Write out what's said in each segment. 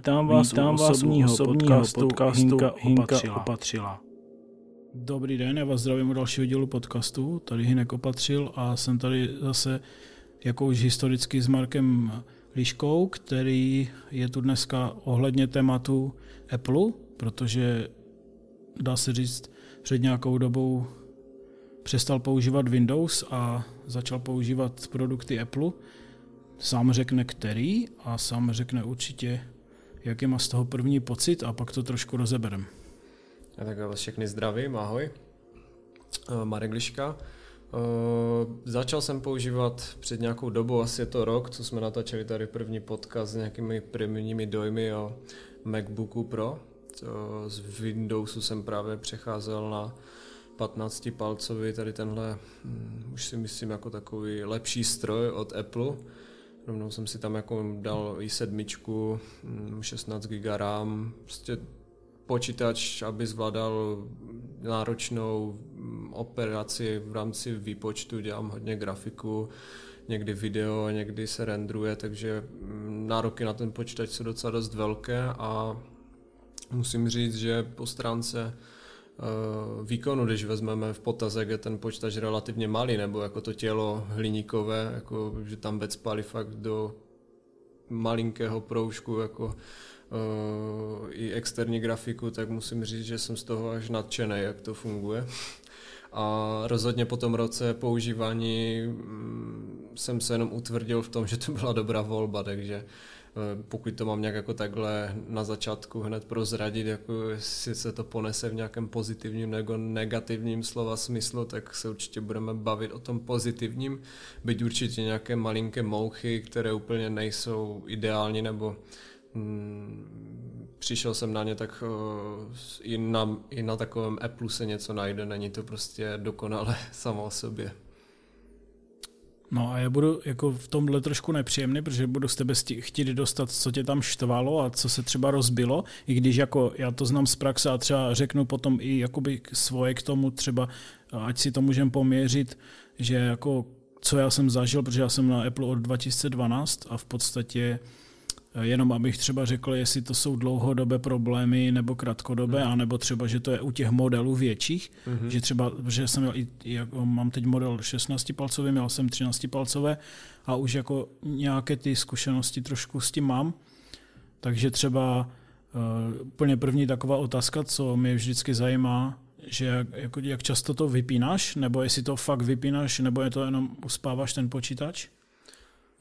Vítám vás Vítám u osobního, osobního podcastu, podcastu Hinka, Hinka opatřila. opatřila. Dobrý den, já vás zdravím u dalšího dílu podcastu. Tady Hinek opatřil a jsem tady zase jako už historicky s Markem Liškou, který je tu dneska ohledně tématu Apple, protože dá se říct, před nějakou dobou přestal používat Windows a začal používat produkty Apple. Sám řekne který a sám řekne určitě, jaký má z toho první pocit a pak to trošku rozeberem. Já tak vás všechny zdravím, ahoj. Eh, Marek Liška. Uh, začal jsem používat před nějakou dobou, asi je to rok, co jsme natáčeli tady první podcast s nějakými prvními dojmy o MacBooku Pro. To z Windowsu jsem právě přecházel na 15 palcový, tady tenhle, um, už si myslím jako takový lepší stroj od Apple. Rovnou jsem si tam jako dal i7, 16 GB RAM, prostě počítač, aby zvládal náročnou mm, operaci v rámci výpočtu, dělám hodně grafiku, někdy video, někdy se rendruje, takže mm, nároky na ten počítač jsou docela dost velké a musím říct, že po stránce výkonu, když vezmeme v potaz, jak je ten počítač relativně malý, nebo jako to tělo hliníkové, jako, že tam vecpali fakt do malinkého proužku, jako uh, i externí grafiku, tak musím říct, že jsem z toho až nadšený, jak to funguje. A rozhodně po tom roce používání um, jsem se jenom utvrdil v tom, že to byla dobrá volba, takže uh, pokud to mám nějak jako takhle na začátku hned prozradit, jako jestli se to ponese v nějakém pozitivním nebo negativním slova smyslu, tak se určitě budeme bavit o tom pozitivním, byť určitě nějaké malinké mouchy, které úplně nejsou ideální nebo Hmm, přišel jsem na ně, tak uh, i, na, i na takovém Apple se něco najde, není to prostě dokonale samo o sobě. No a já budu jako v tomhle trošku nepříjemný, protože budu z tebe chtít dostat, co tě tam štvalo a co se třeba rozbilo, i když jako já to znám z praxe a třeba řeknu potom i jakoby svoje k tomu třeba, ať si to můžeme poměřit, že jako co já jsem zažil, protože já jsem na Apple od 2012 a v podstatě jenom abych třeba řekl, jestli to jsou dlouhodobé problémy nebo krátkodobé, mm. anebo třeba, že to je u těch modelů větších, mm-hmm. že třeba, že jsem měl i, jako mám teď model 16 palcový, měl jsem 13 palcové a už jako nějaké ty zkušenosti trošku s tím mám. Takže třeba uh, úplně první taková otázka, co mě vždycky zajímá, že jak, jako, jak často to vypínáš, nebo jestli to fakt vypínáš, nebo je to jenom uspáváš ten počítač?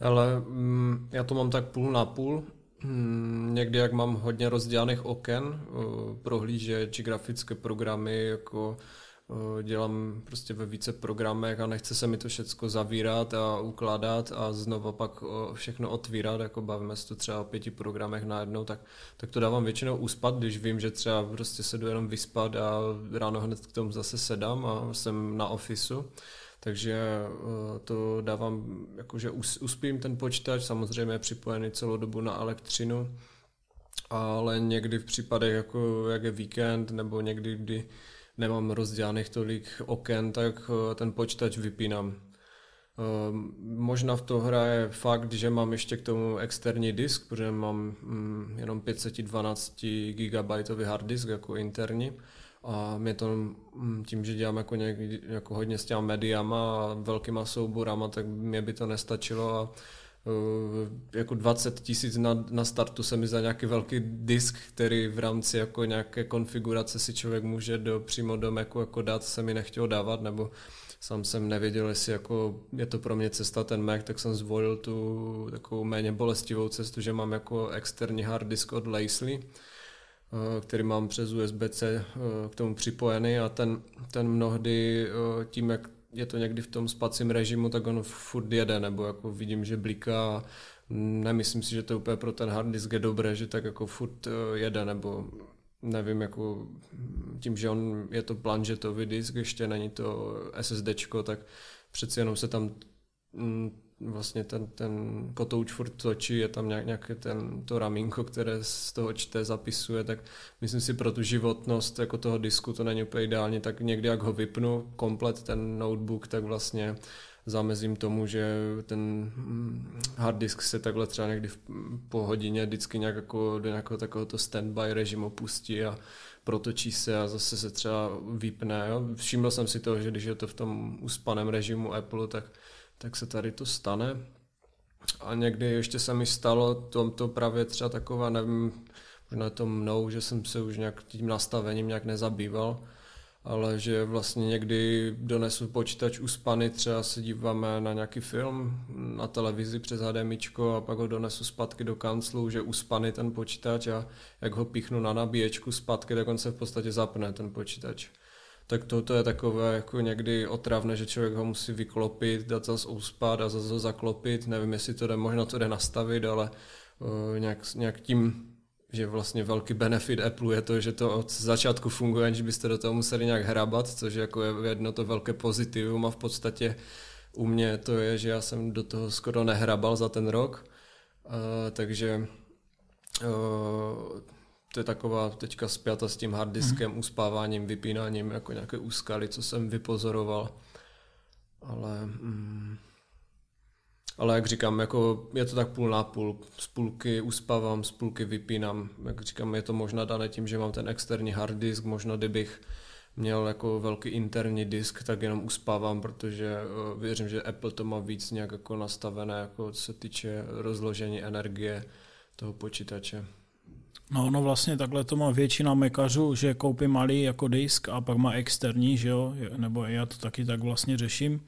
Ale mm, já to mám tak půl na půl. Mm, někdy, jak mám hodně rozdělaných oken, uh, prohlížeč, grafické programy, jako uh, dělám prostě ve více programech a nechce se mi to všechno zavírat a ukládat a znova pak uh, všechno otvírat, jako bavíme se to třeba o pěti programech najednou, tak, tak to dávám většinou uspat, když vím, že třeba prostě se jdu jenom vyspat a ráno hned k tomu zase sedám a jsem na ofisu takže eh, to dávám, jakože uspím ten počítač, samozřejmě je připojený celou dobu na elektřinu, ale někdy v případech, jako jak je víkend, nebo někdy, kdy nemám rozdělaných tolik oken, tak eh, ten počítač vypínám. Eh, možná v to hraje fakt, že mám ještě k tomu externí disk, protože mám mm, jenom 512 GB hard disk jako interní a mě to mm, tím, že dělám jako, nějak, jako hodně s těma mediama a velkýma souborama, tak mě by to nestačilo a uh, jako 20 tisíc na, na startu se mi za nějaký velký disk, který v rámci jako nějaké konfigurace si člověk může do, přímo do Macu jako dát, se mi nechtěl dávat, nebo sám jsem nevěděl, jestli jako je to pro mě cesta ten Mac, tak jsem zvolil tu takovou méně bolestivou cestu, že mám jako externí hard disk od Lacely, který mám přes USB-C eh, k tomu připojený a ten, ten mnohdy eh, tím, jak je to někdy v tom spacím režimu, tak on furt jede, nebo jako vidím, že bliká. Nemyslím si, že to úplně pro ten hard disk je dobré, že tak jako furt jede, nebo nevím, jako tím, že on je to planžetový disk, ještě není to SSDčko, tak přeci jenom se tam mm, vlastně ten, ten kotouč furt točí, je tam nějak, nějaké ten, to ramínko, které z toho čte, zapisuje, tak myslím si pro tu životnost jako toho disku to není úplně ideální, tak někdy jak ho vypnu komplet ten notebook, tak vlastně zamezím tomu, že ten mm, hard disk se takhle třeba někdy po hodině vždycky nějak jako do nějakého takového standby režimu pustí a protočí se a zase se třeba vypne. Jo. Všiml jsem si toho, že když je to v tom uspaném režimu Apple, tak, tak se tady to stane. A někdy ještě se mi stalo tomto právě třeba taková, nevím, možná to mnou, že jsem se už nějak tím nastavením nějak nezabýval, ale že vlastně někdy donesu počítač uspany, třeba se díváme na nějaký film na televizi přes HDMIčko a pak ho donesu zpátky do kanclu, že uspany ten počítač a jak ho píchnu na nabíječku zpátky, tak on se v podstatě zapne ten počítač. Tak to, to je takové jako někdy otravné, že člověk ho musí vyklopit, dát zase uspat a zase ho zaklopit. Nevím, jestli to jde, možná to jde nastavit, ale uh, nějak, nějak tím že vlastně velký benefit Apple je to, že to od začátku funguje, aniž byste do toho museli nějak hrabat, což jako je jedno to velké pozitivum a v podstatě u mě to je, že já jsem do toho skoro nehrabal za ten rok, uh, takže uh, to je taková teďka spjata s tím harddiskem, mm. uspáváním, vypínáním, jako nějaké úskaly, co jsem vypozoroval. Ale mm, ale jak říkám, jako je to tak půl na půl. Z půlky uspávám, z půlky vypínám. Jak říkám, je to možná dané tím, že mám ten externí hard disk, možná kdybych měl jako velký interní disk, tak jenom uspávám, protože uh, věřím, že Apple to má víc nějak jako nastavené, jako co se týče rozložení energie toho počítače. No, no vlastně takhle to má většina mekařů, že koupí malý jako disk a pak má externí, že jo, nebo já to taky tak vlastně řeším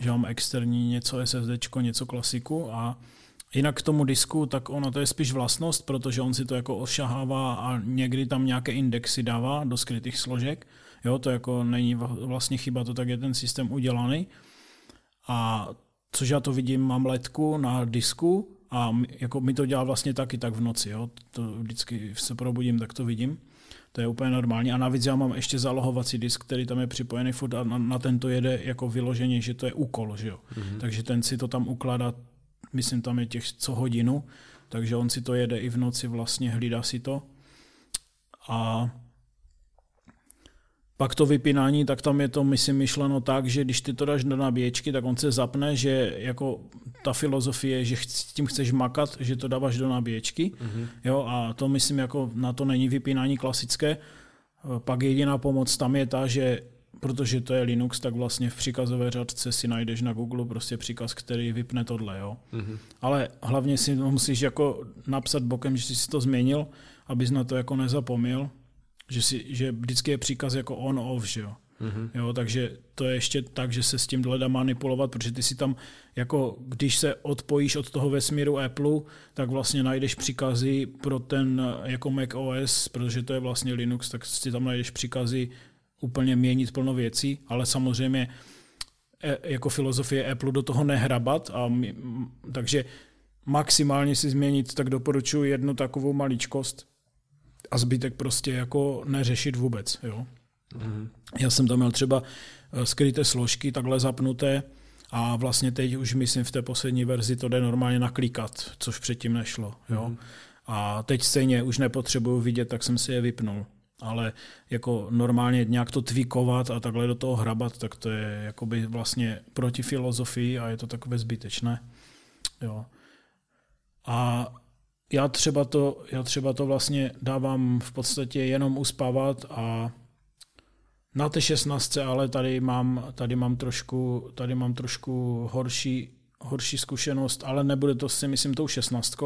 že mám externí něco SSD, něco klasiku a Jinak k tomu disku, tak ono to je spíš vlastnost, protože on si to jako ošahává a někdy tam nějaké indexy dává do skrytých složek. Jo, to jako není vlastně chyba, to tak je ten systém udělaný. A což já to vidím, mám letku na disku a jako mi to dělá vlastně taky tak v noci. Jo. To vždycky se probudím, tak to vidím. To je úplně normální. A navíc já mám ještě zalohovací disk, který tam je připojený furt a na, na ten to jede jako vyloženě, že to je úkol. Že jo? Mm-hmm. Takže ten si to tam ukládá, myslím, tam je těch co hodinu, takže on si to jede i v noci, vlastně hlídá si to. A pak to vypínání, tak tam je to, myslím, myšleno tak, že když ty to dáš do nabíječky, tak on se zapne, že jako ta filozofie, že s tím chceš makat, že to dáváš do nabíječky. Mm-hmm. Jo, a to myslím, jako na to není vypínání klasické. Pak jediná pomoc tam je ta, že protože to je Linux, tak vlastně v příkazové řadce si najdeš na Google prostě příkaz, který vypne tohle. Jo. Mm-hmm. Ale hlavně si musíš jako napsat bokem, že jsi si to změnil, abys na to jako nezapomněl že, si, že vždycky je příkaz jako on-off, že jo. Mm-hmm. jo. Takže to je ještě tak, že se s tím dá manipulovat, protože ty si tam, jako když se odpojíš od toho vesmíru Apple, tak vlastně najdeš příkazy pro ten jako Mac OS, protože to je vlastně Linux, tak si tam najdeš příkazy úplně měnit plno věcí, ale samozřejmě e, jako filozofie Apple do toho nehrabat, a my, takže maximálně si změnit, tak doporučuji jednu takovou maličkost, a zbytek prostě jako neřešit vůbec. Jo. Mm-hmm. Já jsem tam měl třeba eh, skryté složky takhle zapnuté a vlastně teď už myslím v té poslední verzi to jde normálně naklikat, což předtím nešlo. Jo. Mm-hmm. A teď stejně už nepotřebuju vidět, tak jsem si je vypnul. Ale jako normálně nějak to tvíkovat a takhle do toho hrabat, tak to je jakoby vlastně proti filozofii a je to takové zbytečné. Jo. A já třeba to, já třeba to vlastně dávám v podstatě jenom uspávat a na té 16, ale tady mám, tady mám trošku, tady mám trošku horší, horší zkušenost, ale nebude to si myslím tou 16,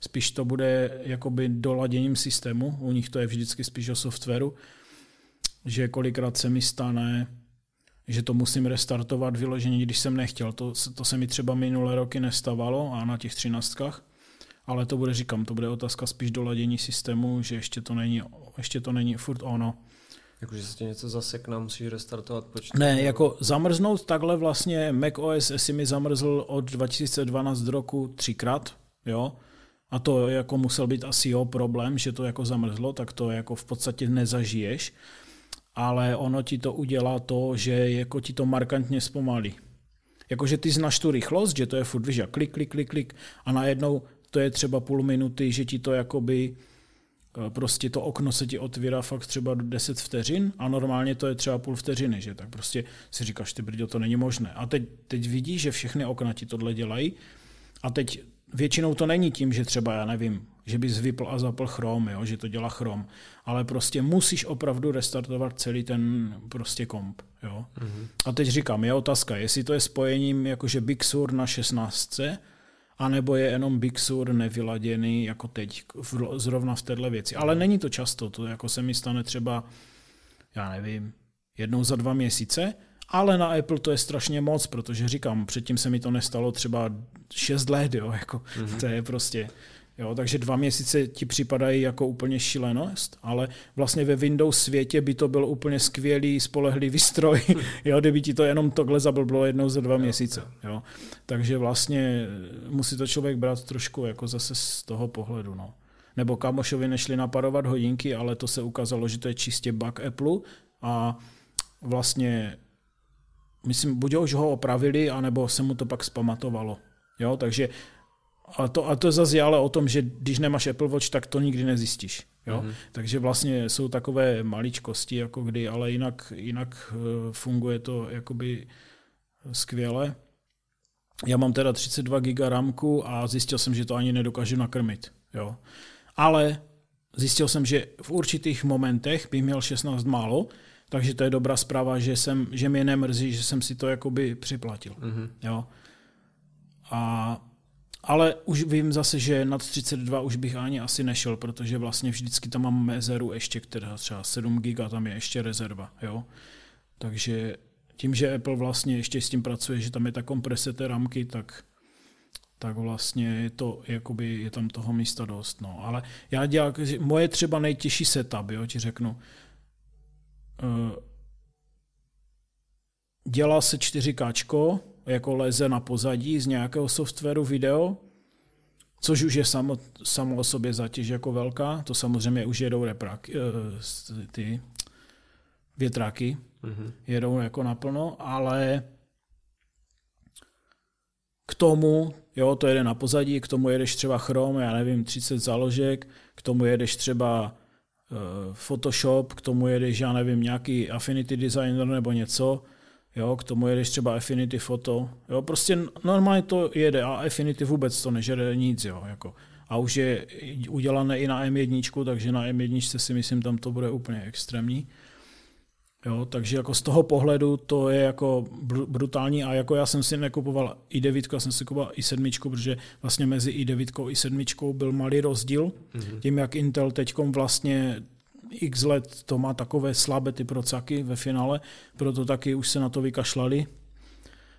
spíš to bude jakoby doladěním systému, u nich to je vždycky spíš o softwaru, že kolikrát se mi stane, že to musím restartovat vyloženě, když jsem nechtěl. To, to se mi třeba minulé roky nestávalo a na těch třináctkách ale to bude, říkám, to bude otázka spíš doladění systému, že ještě to není, ještě to není furt ono. Jakože se ti něco zasekne, musíš restartovat počítač? Ne, jako zamrznout takhle vlastně Mac OS si mi zamrzl od 2012 do roku třikrát, jo, a to jako musel být asi jo problém, že to jako zamrzlo, tak to jako v podstatě nezažiješ, ale ono ti to udělá to, že jako ti to markantně zpomalí. Jakože ty znáš tu rychlost, že to je furt, víš, klik, klik, klik, klik a najednou to je třeba půl minuty, že ti to jakoby Eh, prostě to okno se ti otvírá fakt třeba do 10 vteřin a normálně to je třeba půl vteřiny, že tak prostě si říkáš, ty brďo, to není možné. A teď, teď vidíš, že všechny okna ti tohle dělají a teď většinou to není tím, že třeba, já nevím, že bys vypl a zapl chrom, jo, že to dělá chrom, ale prostě musíš opravdu restartovat celý ten prostě komp. Jo. Mm-hmm. A teď říkám, je otázka, jestli to je spojením jakože Big Sur na 16, anebo je jenom Big Sur nevyladěný jako teď, zrovna v téhle věci. Ale není to často, to jako se mi stane třeba, já nevím, jednou za dva měsíce, ale na Apple to je strašně moc, protože říkám, předtím se mi to nestalo třeba 6 let, jo, jako, mm-hmm. to je prostě, Jo, takže dva měsíce ti připadají jako úplně šílenost, ale vlastně ve Windows světě by to byl úplně skvělý, spolehlivý stroj, jo, kdyby ti to jenom tohle zablblo jednou za dva měsíce. Jo. Takže vlastně musí to člověk brát trošku jako zase z toho pohledu. No. Nebo kamošovi nešli naparovat hodinky, ale to se ukázalo, že to je čistě bug Apple a vlastně myslím, buď už ho opravili, anebo se mu to pak zpamatovalo. Jo, takže a to, a to zase je ale o tom, že když nemáš Apple Watch, tak to nikdy nezjistíš. Jo? Mm-hmm. Takže vlastně jsou takové maličkosti, jako kdy, ale jinak, jinak eh, funguje to jakoby skvěle. Já mám teda 32 GB ramku a zjistil jsem, že to ani nedokážu nakrmit. Jo? Ale zjistil jsem, že v určitých momentech bych měl 16 málo, takže to je dobrá zpráva, že, jsem, že mě nemrzí, že jsem si to jakoby připlatil. Mm-hmm. Jo? A ale už vím zase, že nad 32 už bych ani asi nešel, protože vlastně vždycky tam mám mezeru ještě, která třeba 7 giga, tam je ještě rezerva. Jo? Takže tím, že Apple vlastně ještě s tím pracuje, že tam je ta komprese té ramky, tak, tak vlastně je to, jakoby je tam toho místa dost. No. Ale já dělám, moje třeba nejtěžší setup, jo, ti řeknu, uh, dělá se 4K, jako leze na pozadí z nějakého softwaru video, což už je samo, samo o sobě zatěž jako velká. To samozřejmě už jedou reprak, eh, ty větráky, mm-hmm. jedou jako naplno, ale k tomu, jo, to jede na pozadí, k tomu jedeš třeba Chrome, já nevím, 30 záložek, k tomu jedeš třeba uh, Photoshop, k tomu jedeš, já nevím, nějaký Affinity Designer nebo něco, Jo, k tomu jedeš třeba Affinity Photo. Jo, prostě normálně to jede a Affinity vůbec to nežere nic. Jo, jako. A už je udělané i na M1, takže na M1 si myslím, tam to bude úplně extrémní. Jo, takže jako z toho pohledu to je jako brutální a jako já jsem si nekupoval i 9, já jsem si kupoval i 7, protože vlastně mezi i 9 i 7 byl malý rozdíl. Mm-hmm. Tím, jak Intel teď vlastně x let to má takové slabé ty procaky ve finále, proto taky už se na to vykašlali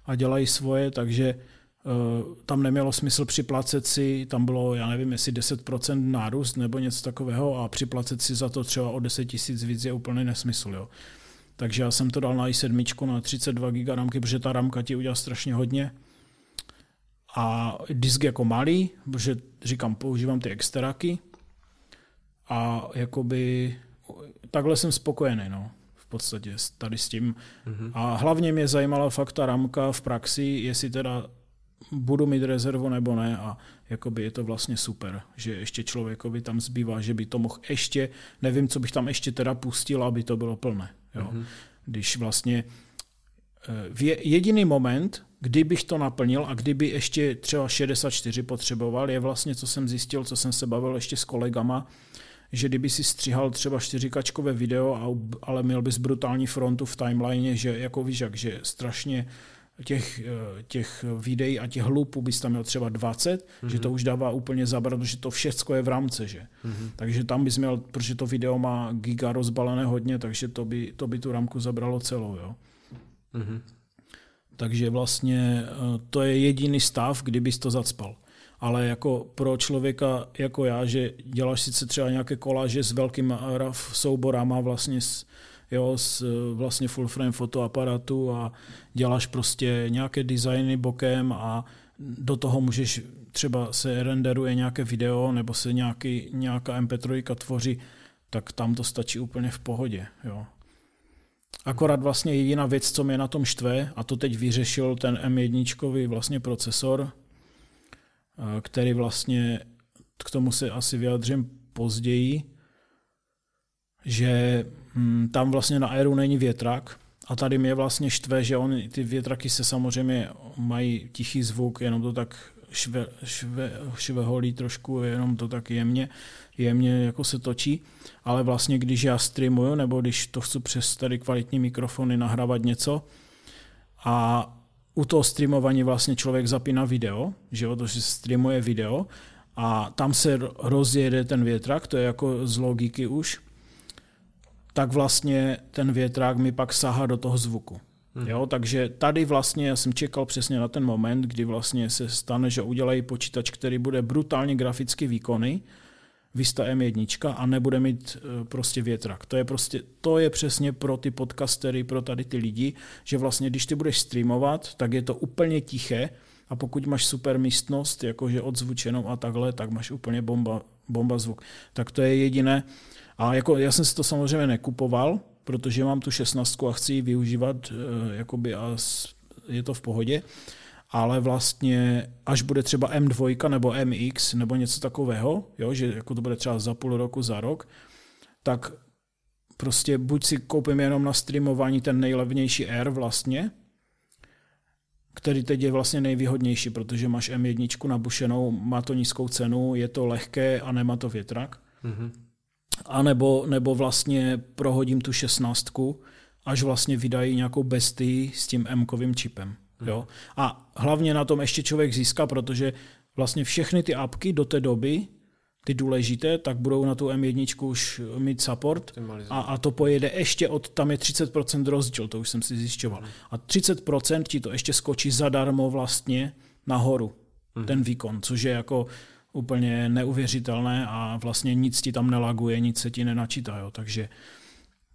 a dělají svoje, takže uh, tam nemělo smysl připlacet si, tam bylo, já nevím, jestli 10% nárůst nebo něco takového a připlacet si za to třeba o 10 tisíc víc je úplný nesmysl. Jo. Takže já jsem to dal na i7 na 32 GB ramky, protože ta ramka ti udělá strašně hodně. A disk jako malý, protože říkám, používám ty extráky, a jakoby takhle jsem spokojený, no, v podstatě tady s tím. Mm-hmm. A hlavně mě zajímala fakt ta ramka v praxi, jestli teda budu mít rezervu nebo ne a jakoby je to vlastně super, že ještě člověkovi tam zbývá, že by to mohl ještě, nevím, co bych tam ještě teda pustil, aby to bylo plné. Jo. Mm-hmm. Když vlastně eh, jediný moment, kdybych to naplnil a kdyby ještě třeba 64 potřeboval, je vlastně, co jsem zjistil, co jsem se bavil ještě s kolegama, že kdyby si stříhal třeba čtyřikačkové video, ale měl bys brutální frontu v timeline, že jako víš, jak, že strašně těch, eh, těch videí a těch hlupů bys tam měl třeba 20, mm-hmm. že to mhm. už dává úplně zabrat, že to všechno je v rámci, že. Mm-hmm. Takže tam bys měl, protože to video má giga rozbalené hodně, takže to by, to by tu rámku zabralo celou, jo. Mm-hmm. Takže vlastně eh, to je jediný stav, kdybys to zacpal ale jako pro člověka jako já, že děláš sice třeba nějaké koláže s velkým RAF souborama vlastně s, jo, s vlastně full frame fotoaparatu a děláš prostě nějaké designy bokem a do toho můžeš třeba se renderuje nějaké video nebo se nějaký, nějaká MP3 tvoří, tak tam to stačí úplně v pohodě. Jo. Akorát vlastně jediná věc, co mě na tom štve, a to teď vyřešil ten M1 vlastně procesor, který vlastně, k tomu se asi vyjadřím později, že hm, tam vlastně na Aeru není větrak, a tady mě vlastně štve, že on, ty větraky se samozřejmě mají tichý zvuk, jenom to tak šve, šve, šveholí trošku, jenom to tak jemně, jemně jako se točí, ale vlastně když já streamuju, nebo když to chci přes tady kvalitní mikrofony nahrávat něco a u toho streamování vlastně člověk zapíná video, že jo, to se streamuje video a tam se rozjede ten větrak, to je jako z logiky už, tak vlastně ten větrák mi pak sahá do toho zvuku. Hmm. Jo, takže tady vlastně já jsem čekal přesně na ten moment, kdy vlastně se stane, že udělají počítač, který bude brutálně graficky výkonný, Vista M1 a nebude mít e, prostě větrak. To je prostě, to je přesně pro ty podcastery, pro tady ty lidi, že vlastně když ty budeš streamovat, tak je to úplně tiché a pokud máš super místnost, jakože odzvučenou a takhle, tak máš úplně bomba, bomba zvuk. Tak to je jediné. A jako já jsem si to samozřejmě nekupoval, protože mám tu 16 a chci ji využívat e, jakoby a je to v pohodě ale vlastně až bude třeba M2 nebo MX nebo něco takového, jo, že jako to bude třeba za půl roku, za rok, tak prostě buď si koupím jenom na streamování ten nejlevnější R vlastně, který teď je vlastně nejvýhodnější, protože máš M1 nabušenou, má to nízkou cenu, je to lehké a nemá to větrak. Mm-hmm. A nebo, nebo vlastně prohodím tu šestnáctku, až vlastně vydají nějakou bestii s tím M-kovým čipem. Jo? A hlavně na tom ještě člověk získá, protože vlastně všechny ty apky do té doby, ty důležité, tak budou na tu M1 už mít support a, a to pojede ještě od, tam je 30% rozdíl, to už jsem si zjišťoval. A 30% ti to ještě skočí zadarmo vlastně nahoru, hmm. ten výkon, což je jako úplně neuvěřitelné a vlastně nic ti tam nelaguje, nic se ti nenačítá, jo. takže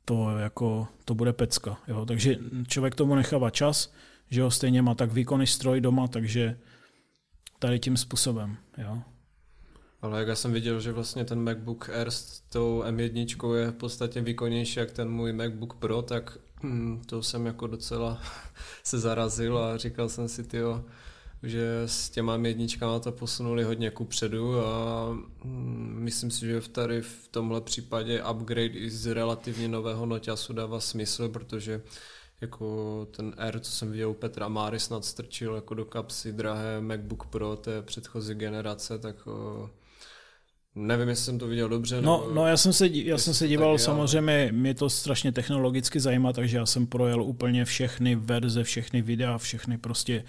to, jako, to bude pecka. Jo. Takže člověk tomu nechává čas, že ho stejně má tak výkonný stroj doma, takže tady tím způsobem. Jo. Ale jak já jsem viděl, že vlastně ten MacBook Air s tou M1 je v podstatě výkonnější jak ten můj MacBook Pro, tak hm, to jsem jako docela se zarazil a říkal jsem si, tyjo, že s těma jedničkama to posunuli hodně ku předu a hm, myslím si, že v tady v tomhle případě upgrade i z relativně nového noťasu dává smysl, protože jako ten R, co jsem viděl u Petra Máry, snad strčil jako do kapsy drahé MacBook Pro té předchozí generace, tak o, Nevím, jestli jsem to viděl dobře. No, nebo, no já jsem se, já jsem se díval, samozřejmě mě to strašně technologicky zajímá, takže já jsem projel úplně všechny verze, všechny videa, všechny prostě,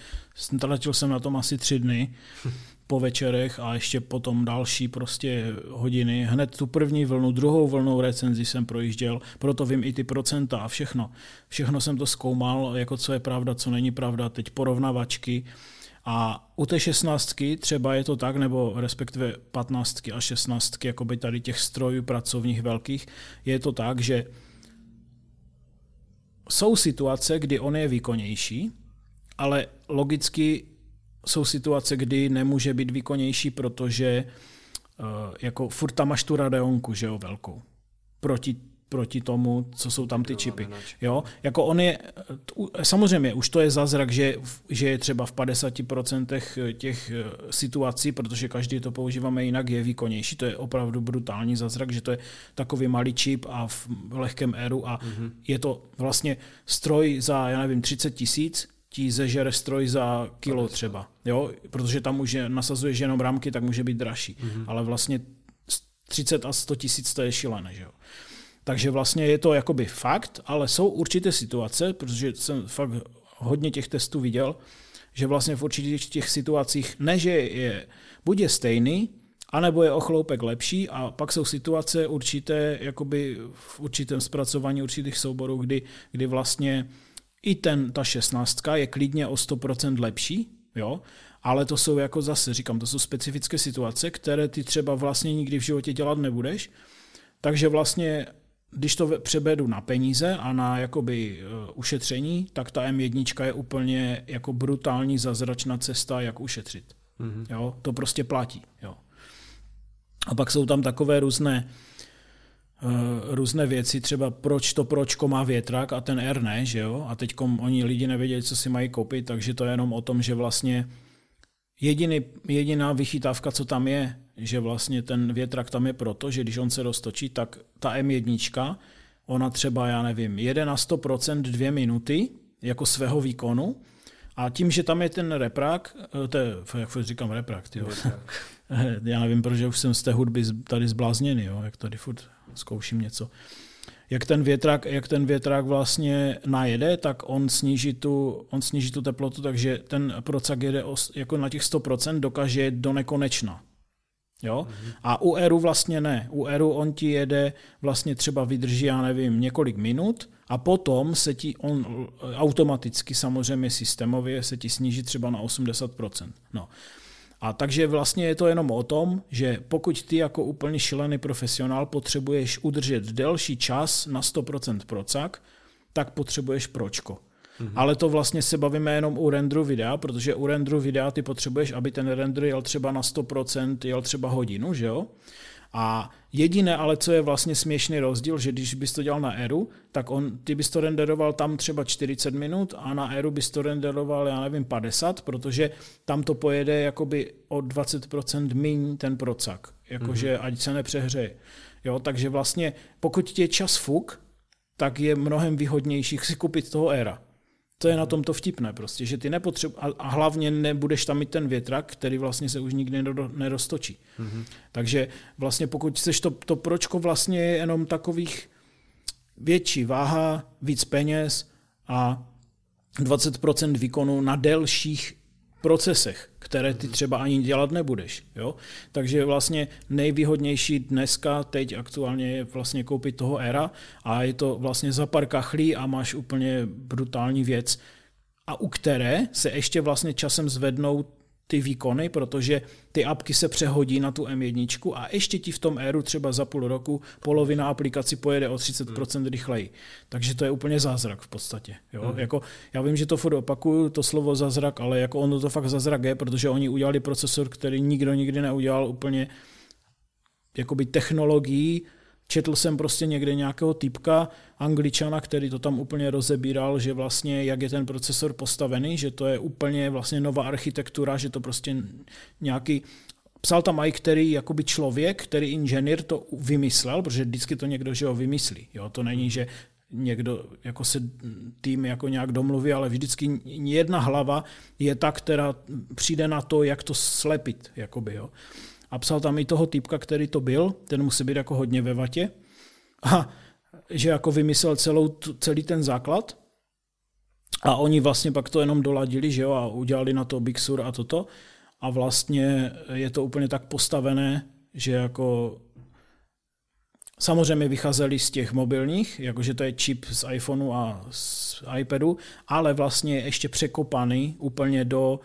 tratil jsem na tom asi tři dny po večerech a ještě potom další prostě hodiny. Hned tu první vlnu, druhou vlnou recenzi jsem projížděl, proto vím i ty procenta a všechno. Všechno jsem to zkoumal, jako co je pravda, co není pravda, teď porovnavačky. A u té šestnáctky třeba je to tak, nebo respektive patnáctky a šestnáctky, jako by tady těch strojů pracovních velkých, je to tak, že jsou situace, kdy on je výkonnější, ale logicky jsou situace, kdy nemůže být výkonnější, protože uh, jako furt tam máš tu radeonku, že jo, velkou. Proti, proti tomu, co jsou tam ty čipy. Jo? Jako on je, samozřejmě, už to je zázrak, že, že je třeba v 50% těch eh, situací, protože každý to používáme jinak, je výkonnější. To je opravdu brutální zázrak, že to je takový malý čip a v lehkém éru a mm-hmm. je to vlastně stroj za, já nevím, 30 tisíc, ti zežere stroj za kilo třeba, jo? protože tam už je, nasazuješ jenom rámky, tak může být dražší. Mm-hmm. Ale vlastně 30 a 100 tisíc to je šílené. Že jo? Takže vlastně je to jakoby fakt, ale jsou určité situace, protože jsem fakt hodně těch testů viděl, že vlastně v určitých těch situacích ne, že je buď je stejný, anebo je ochloupek lepší a pak jsou situace určité, jakoby v určitém zpracování určitých souborů, kdy, kdy vlastně i ten, ta šestnáctka je klidně o 100% lepší, jo, ale to jsou jako zase, říkám, to jsou specifické situace, které ty třeba vlastně nikdy v životě dělat nebudeš, takže vlastně když to přebedu na peníze a na jakoby uh, ušetření, tak ta M1 je úplně jako brutální zazračná cesta, jak ušetřit. Mm-hmm. Jo, to prostě platí. Jo. A pak jsou tam takové různé různé věci, třeba proč to pročko má větrak a ten R ne, že jo? A teď oni lidi nevěděli, co si mají koupit, takže to je jenom o tom, že vlastně jediný, jediná vychytávka, co tam je, že vlastně ten větrak tam je proto, že když on se roztočí, tak ta M1, ona třeba, já nevím, jede na 100% dvě minuty jako svého výkonu a tím, že tam je ten reprák, eh, to je, jak říkám reprák, tyjo. já nevím, proč už jsem z té hudby tady zblázněný, jo, jak tady furt zkouším něco. Jak ten větrák, jak ten větrák vlastně najede, tak on sníží tu, on sníží tu teplotu, takže ten procak jede jako na těch 100%, dokáže jet do nekonečna. Jo? Mm-hmm. A u Eru vlastně ne. U Eru on ti jede, vlastně třeba vydrží, já nevím, několik minut a potom se ti on automaticky, samozřejmě systémově, se ti sníží třeba na 80%. No. A takže vlastně je to jenom o tom, že pokud ty jako úplně šilený profesionál potřebuješ udržet delší čas na 100% procak, tak potřebuješ pročko. Mm-hmm. Ale to vlastně se bavíme jenom u renderu videa, protože u renderu videa ty potřebuješ, aby ten render jel třeba na 100%, jel třeba hodinu, že jo? A jediné ale, co je vlastně směšný rozdíl, že když bys to dělal na Eru, tak on, ty bys to renderoval tam třeba 40 minut a na Eru bys to renderoval, já nevím, 50, protože tam to pojede jakoby o 20% míň ten procak, jakože mm-hmm. ať se nepřehřeje. Jo, takže vlastně pokud ti je čas fuk, tak je mnohem výhodnější si koupit toho Era. To je na tom to vtipné prostě, že ty nepotřebuješ, a hlavně nebudeš tam mít ten větrak, který vlastně se už nikdy neroztočí. Mm-hmm. Takže vlastně pokud chceš to, to pročko vlastně je jenom takových větší váha, víc peněz a 20% výkonu na delších procesech, které ty třeba ani dělat nebudeš. Jo? Takže vlastně nejvýhodnější dneska, teď aktuálně je vlastně koupit toho Era a je to vlastně za pár kachlí a máš úplně brutální věc, a u které se ještě vlastně časem zvednou ty výkony, protože ty apky se přehodí na tu M1 a ještě ti v tom éru třeba za půl roku polovina aplikací pojede o 30% hmm. rychleji. Takže to je úplně zázrak v podstatě. Jo? Hmm. Jako, já vím, že to furt opakuju, to slovo zázrak, ale jako ono to fakt zázrak je, protože oni udělali procesor, který nikdo nikdy neudělal úplně jakoby technologií, Četl jsem prostě někde nějakého typka, angličana, který to tam úplně rozebíral, že vlastně jak je ten procesor postavený, že to je úplně vlastně nová architektura, že to prostě nějaký Psal tam i který jakoby člověk, který inženýr to vymyslel, protože vždycky to někdo, že ho vymyslí. Jo? To není, že někdo jako se tým jako nějak domluví, ale vždycky jedna hlava je ta, která přijde na to, jak to slepit. Jakoby, jo? A psal tam i toho typka, který to byl, ten musí být jako hodně ve vatě. A že jako vymyslel celou, celý ten základ. A oni vlastně pak to jenom doladili, že jo, a udělali na to Big Sur a toto. A vlastně je to úplně tak postavené, že jako Samozřejmě vycházeli z těch mobilních, jakože to je čip z iPhoneu a z iPadu, ale vlastně ještě překopaný úplně do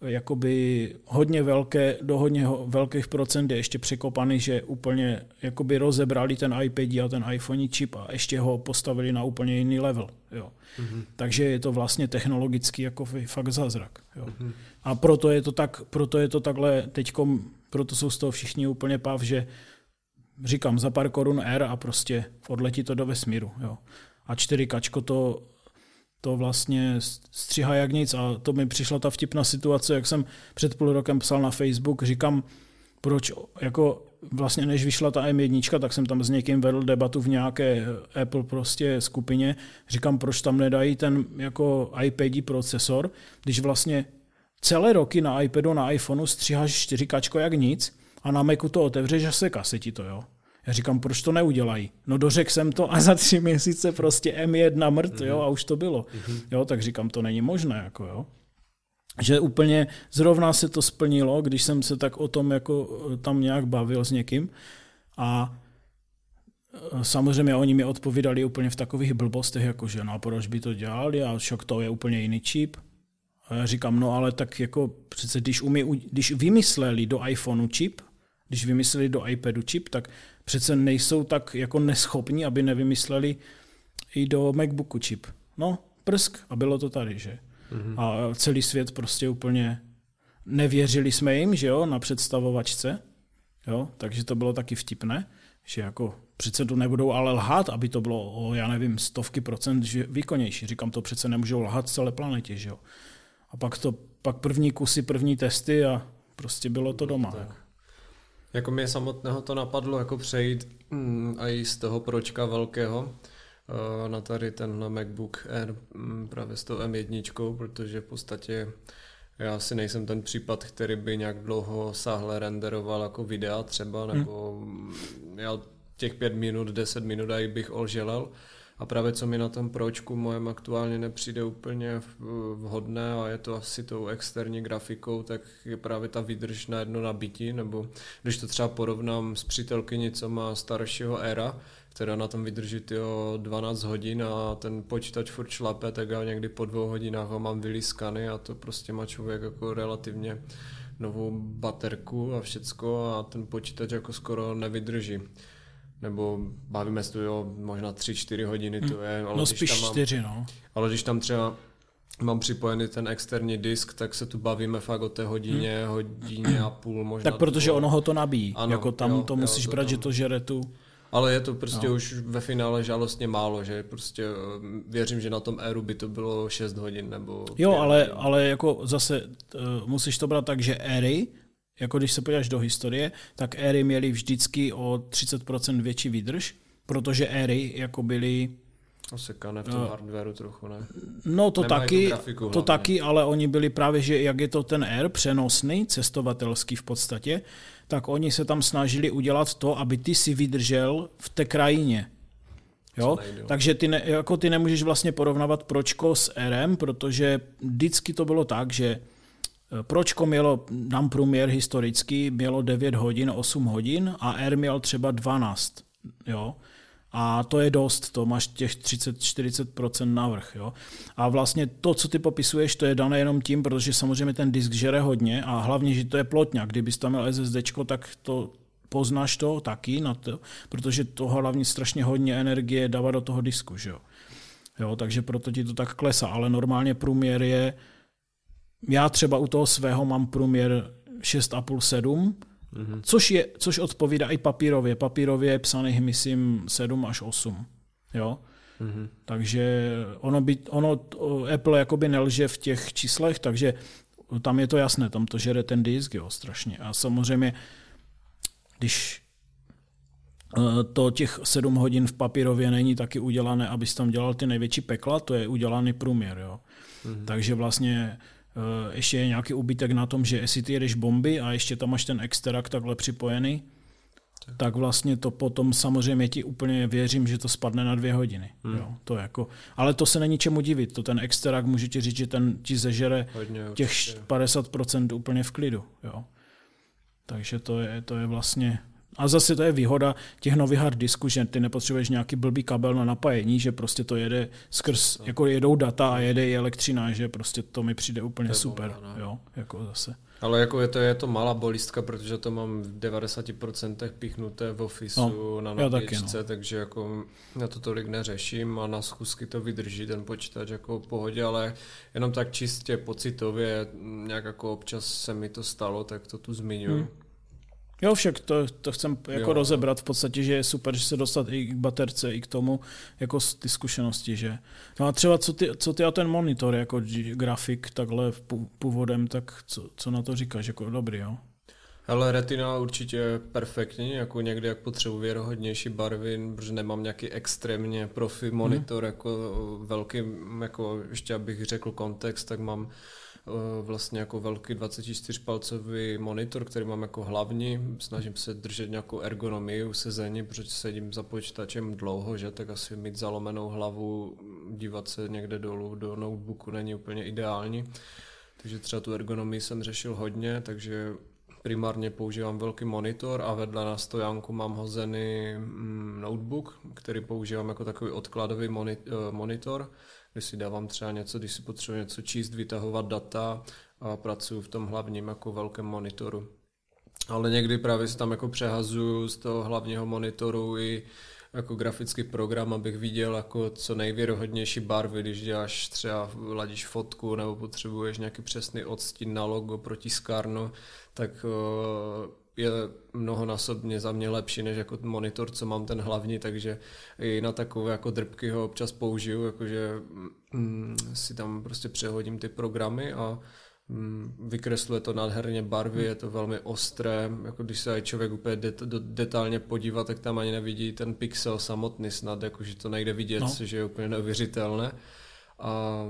jakoby hodně velké, do hodně velkých procent je ještě překopaný, že úplně jakoby rozebrali ten iPad a ten iPhone čip a ještě ho postavili na úplně jiný level. Jo. Mm-hmm. Takže je to vlastně technologicky jako fakt zázrak. Jo. Mm-hmm. A proto je to tak, proto je to takhle teďkom, proto jsou z toho všichni úplně pav, že říkám za pár korun R a prostě odletí to do vesmíru. Jo. A 4 kačko to to vlastně střihá jak nic a to mi přišla ta vtipná situace, jak jsem před půl rokem psal na Facebook, říkám, proč jako vlastně než vyšla ta M1, tak jsem tam s někým vedl debatu v nějaké Apple prostě skupině, říkám, proč tam nedají ten jako iPad procesor, když vlastně celé roky na iPadu, na iPhoneu stříháš 4 kačko jak nic a na Macu to otevřeš a se kaseti to, jo. Já říkám, proč to neudělají? No dořekl jsem to a za tři měsíce prostě M1 mrt, mm-hmm. jo, a už to bylo. Mm-hmm. Jo, tak říkám, to není možné, jako jo. Že úplně zrovna se to splnilo, když jsem se tak o tom jako eh, tam nějak bavil s někým a eh, Samozřejmě oni mi odpovídali úplně v takových blbostech, jako že no proč by to dělali a šok to je úplně jiný čip. A já říkám, no ale tak jako přece když, umí, když vymysleli do iPhoneu čip, když vymysleli do iPadu čip, tak přece nejsou tak jako neschopní, aby nevymysleli i do MacBooku čip. No, prsk a bylo to tady, že? Mm-hmm. A celý svět prostě úplně nevěřili jsme jim, že jo, na představovačce, jo, takže to bylo taky vtipné, že jako přece to nebudou ale lhát, aby to bylo o, já nevím, stovky procent výkonnější. Říkám, to přece nemůžou lhát celé planetě, že jo. A pak to, pak první kusy, první testy a prostě bylo to doma. Tak. Jako mě samotného to napadlo jako přejít mm, a i z toho pročka velkého eh, na tady ten MacBook Air mm, právě s tou M1, protože v podstatě já si nejsem ten případ, který by nějak dlouho sáhle renderoval jako videa třeba, nebo hmm. já těch pět minut, deset minut a bych olželel. A právě co mi na tom pročku mojem aktuálně nepřijde úplně vhodné a je to asi tou externí grafikou, tak je právě ta výdrž na jedno nabití, nebo když to třeba porovnám s přítelkyní, co má staršího era, která na tom vydrží tyjo, 12 hodin a ten počítač furt šlape, tak já někdy po dvou hodinách ho mám vylískaný a to prostě má člověk jako relativně novou baterku a všecko a ten počítač jako skoro nevydrží nebo bavíme se tu jo, možná 3-4 hodiny to je. Ale no spíš tam mám, 4, no. Ale když tam třeba mám připojený ten externí disk, tak se tu bavíme fakt o té hodině, hmm. hodině a půl možná. Tak protože ono ho to nabíjí, ano, jako tam jo, to musíš jo, to brát, tam. že to žere tu. Ale je to prostě no. už ve finále žalostně málo, že prostě eh, věřím, že na tom Airu by to bylo 6 hodin nebo... Jo, ale, ale jako zase uh, musíš to brát tak, že Airy jako když se podíváš do historie, tak éry měly vždycky o 30% větší výdrž, protože éry jako byly Osekané v tom uh, hardwareu trochu, ne? No to Nemají taky, to taky, ale oni byli právě, že jak je to ten Air přenosný, cestovatelský v podstatě, tak oni se tam snažili udělat to, aby ty si vydržel v té krajině. Jo? Takže ty, ne, jako ty nemůžeš vlastně porovnávat pročko s Rem, protože vždycky to bylo tak, že Pročko mělo, dám průměr historicky, mělo 9 hodin, 8 hodin a R měl třeba 12. Jo? A to je dost, to máš těch 30-40% navrh. Jo? A vlastně to, co ty popisuješ, to je dané jenom tím, protože samozřejmě ten disk žere hodně a hlavně, že to je plotňák. Kdybys tam měl SSD, tak to poznáš to taky, na to, protože to hlavně strašně hodně energie dává do toho disku. Že jo? Jo, takže proto ti to tak klesá, ale normálně průměr je já třeba u toho svého mám průměr 6,5-7, mm-hmm. což, je, což odpovídá i papírově. Papírově je psaných, myslím, 7 až 8. Jo? Mm-hmm. Takže ono, by, ono Apple jakoby nelže v těch číslech, takže tam je to jasné, tam to žere ten disk, jo, strašně. A samozřejmě, když eh, to těch 7 hodin v papírově není taky udělané, abys tam dělal ty největší pekla, to je udělaný průměr. Jo. Mm-hmm. Takže vlastně ještě je nějaký ubytek na tom, že jestli ty jedeš bomby a ještě tam máš ten extrak takhle připojený, tak. tak vlastně to potom samozřejmě ti úplně věřím, že to spadne na dvě hodiny. Hmm. Jo, to jako, ale to se není čemu divit. To ten extrak může ti říct, že ten ti zežere Hodně, těch 50% úplně v klidu. Jo. Takže to je, to je vlastně a zase to je výhoda těch nových hard disků, že ty nepotřebuješ nějaký blbý kabel na napájení, že prostě to jede skrz, jako jedou data a jede i elektřina, že prostě to mi přijde úplně super. Bola, no. jo, jako zase. Ale jako je to, je to malá bolistka, protože to mám v 90% píchnuté v Officeu no, na nabíječce, no. takže jako já to tolik neřeším a na schůzky to vydrží ten počítač jako v pohodě, ale jenom tak čistě pocitově, nějak jako občas se mi to stalo, tak to tu zmiňuji. Hmm. Jo, však to, to chcem jako jo. rozebrat v podstatě, že je super, že se dostat i k baterce, i k tomu, jako ty zkušenosti, že. No a třeba co ty, co ty a ten monitor, jako grafik takhle původem, tak co, co na to říkáš, jako dobrý, jo? Ale retina určitě perfektní, jako někdy jak potřebuji věrohodnější barvy, protože nemám nějaký extrémně profi monitor, hmm. jako velký, jako ještě abych řekl kontext, tak mám vlastně jako velký 24-palcový monitor, který mám jako hlavní. Snažím se držet nějakou ergonomii u sezení, protože sedím za počítačem dlouho, že tak asi mít zalomenou hlavu, dívat se někde dolů do notebooku není úplně ideální. Takže třeba tu ergonomii jsem řešil hodně, takže primárně používám velký monitor a vedle na stojánku mám hozený mm, notebook, který používám jako takový odkladový eh, monitor když si dávám třeba něco, když si potřebuji něco číst, vytahovat data a pracuji v tom hlavním jako velkém monitoru. Ale někdy právě si tam jako přehazuju z toho hlavního monitoru i jako grafický program, abych viděl jako co nejvěrohodnější barvy, když děláš třeba ladíš fotku nebo potřebuješ nějaký přesný odstín na logo proti skarnu, tak je mnohonásobně za mě lepší než jako monitor, co mám ten hlavní, takže i na takové jako drbky ho občas použiju, jakože mm, si tam prostě přehodím ty programy a mm, vykresluje to nádherně barvy, je to velmi ostré, jako když se člověk úplně det, do, detailně podívá, tak tam ani nevidí ten pixel samotný snad, jakože to nejde vidět, no. že je úplně neuvěřitelné. A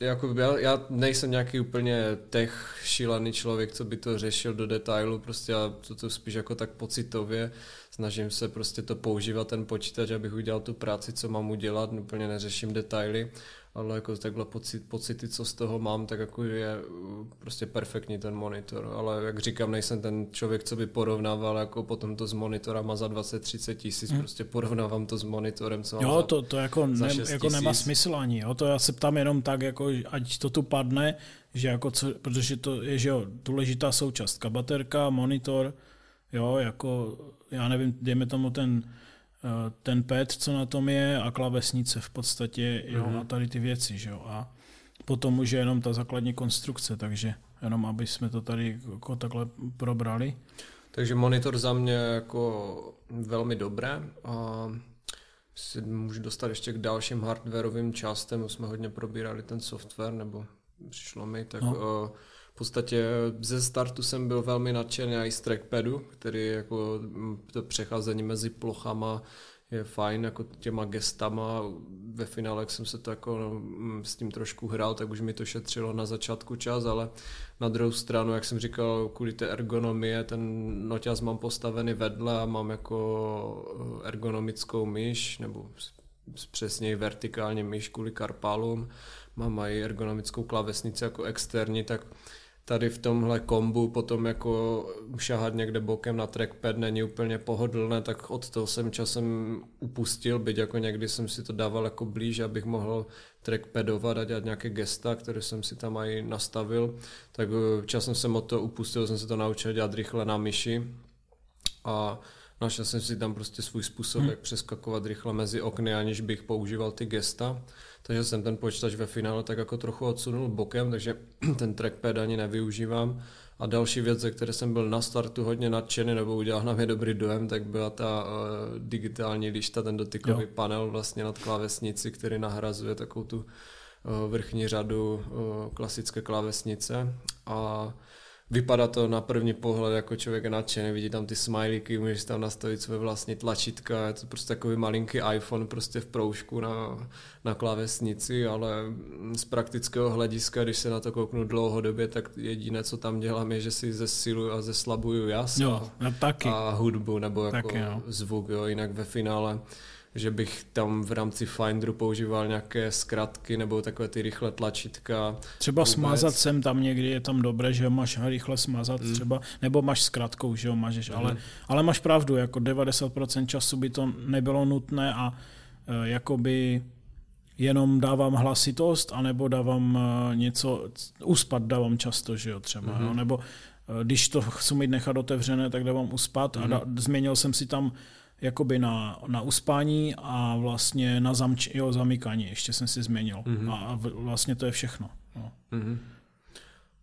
jako já, já nejsem nějaký úplně tech šílený člověk, co by to řešil do detailu, prostě já to, to spíš jako tak pocitově snažím se prostě to používat ten počítač, abych udělal tu práci, co mám udělat, úplně neřeším detaily ale jako takhle pocit, pocity, co z toho mám, tak jako je uh, prostě perfektní ten monitor, ale jak říkám, nejsem ten člověk, co by porovnával jako potom to s monitorama za 20-30 tisíc, hmm. prostě porovnávám to s monitorem, co Jo, to, to jako, ne, jako nemá smysl ani, jo, to já se ptám jenom tak, jako ať to tu padne, že jako co, protože to je, že jo, důležitá součást, baterka, monitor, jo, jako já nevím, dejme tomu ten ten pad, co na tom je a klavesnice v podstatě jo, mm-hmm. a tady ty věci. Že jo. A potom už je jenom ta základní konstrukce, takže jenom aby jsme to tady jako takhle probrali. Takže monitor za mě jako velmi dobré a si můžu dostat ještě k dalším hardwareovým částem, jsme hodně probírali ten software, nebo přišlo mi, tak no. uh, v podstatě ze startu jsem byl velmi nadšený i z trackpadu, který jako mm, to přecházení mezi plochama je fajn, jako těma gestama. Ve finále, jak jsem se to jako mm, s tím trošku hrál, tak už mi to šetřilo na začátku čas, ale na druhou stranu, jak jsem říkal, kvůli té ergonomie, ten noťaz mám postavený vedle a mám jako eh, ergonomickou myš, nebo přesněji vertikálně myš kvůli karpálům. Mám i ergonomickou klávesnici jako externí, tak tady v tomhle kombu potom jako šahat někde bokem na trackpad není úplně pohodlné, tak od toho jsem časem upustil, byť jako někdy jsem si to dával jako blíž, abych mohl trackpadovat a dělat nějaké gesta, které jsem si tam i nastavil, tak eh, časem jsem od toho upustil, jsem se to naučil dělat rychle na myši a našel jsem si tam prostě svůj způsob, hmm. jak přeskakovat rychle mezi okny, aniž bych používal ty gesta takže jsem ten počítač ve finále tak jako trochu odsunul bokem, takže ten trackpad ani nevyužívám. A další věc, ze které jsem byl na startu hodně nadšený, nebo udělal na mě dobrý dojem, tak byla ta uh, digitální lišta, ten dotykový jo. panel vlastně nad klávesnici, který nahrazuje takovou tu uh, vrchní řadu uh, klasické klávesnice. A vypadá to na první pohled jako člověk nadšený, vidí tam ty smajlíky, můžeš tam nastavit své vlastní tlačítka, je to prostě takový malinký iPhone prostě v proužku na, na klávesnici, ale z praktického hlediska, když se na to kouknu dlouhodobě, tak jediné, co tam dělám, je, že si zesiluju a zeslabuju jas jo, a, taky. a hudbu nebo jako taky, no. zvuk, jo, jinak ve finále že bych tam v rámci Finderu používal nějaké zkratky nebo takové ty rychlé tlačítka. Třeba vůbec. smazat sem tam někdy je tam dobré, že máš rychle smazat mm. třeba, nebo máš zkratkou, že jo, mážeš, mm. ale, mhm. ale máš pravdu, jako 90% času by to nebylo nutné a e, jakoby jenom dávám hlasitost, anebo dávám e, něco, uspat dávám často, že jo, třeba, mm. jo, nebo e, když to chci mít nechat otevřené, tak dávám uspat mm. a da, změnil jsem si tam jakoby na, na uspání a vlastně na zamč, jo, zamykání ještě jsem si změnil. Mm-hmm. A, a vlastně to je všechno. No. Mm-hmm.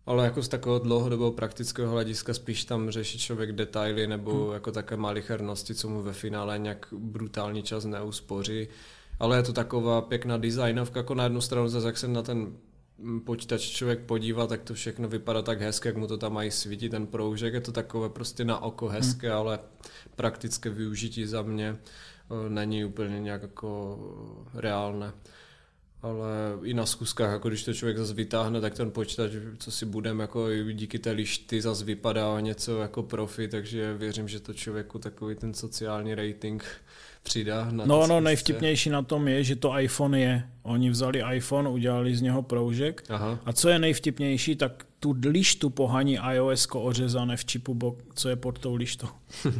Ale jako z takového dlouhodobého praktického hlediska spíš tam řeší člověk detaily nebo hmm. jako také malichernosti, co mu ve finále nějak brutální čas neuspoří. Ale je to taková pěkná designovka, jako na jednu stranu zase, jak se na ten počítač člověk podívá, tak to všechno vypadá tak hezky, jak mu to tam mají svítí ten proužek. Je to takové prostě na oko hezké, hmm. ale praktické využití za mě eh, není úplně nějak jako reálné. Ale i na zkuskách, jako když to člověk zase vytáhne, tak ten počítač, co si budem, jako díky té lišty zase vypadá něco jako profi, takže věřím, že to člověku takový ten sociální rating přidá. Na no, no, nejvtipnější na tom je, že to iPhone je. Oni vzali iPhone, udělali z něho proužek. Aha. A co je nejvtipnější, tak tu lištu pohaní iOS ořezané v čipu, bo, co je pod tou lištou.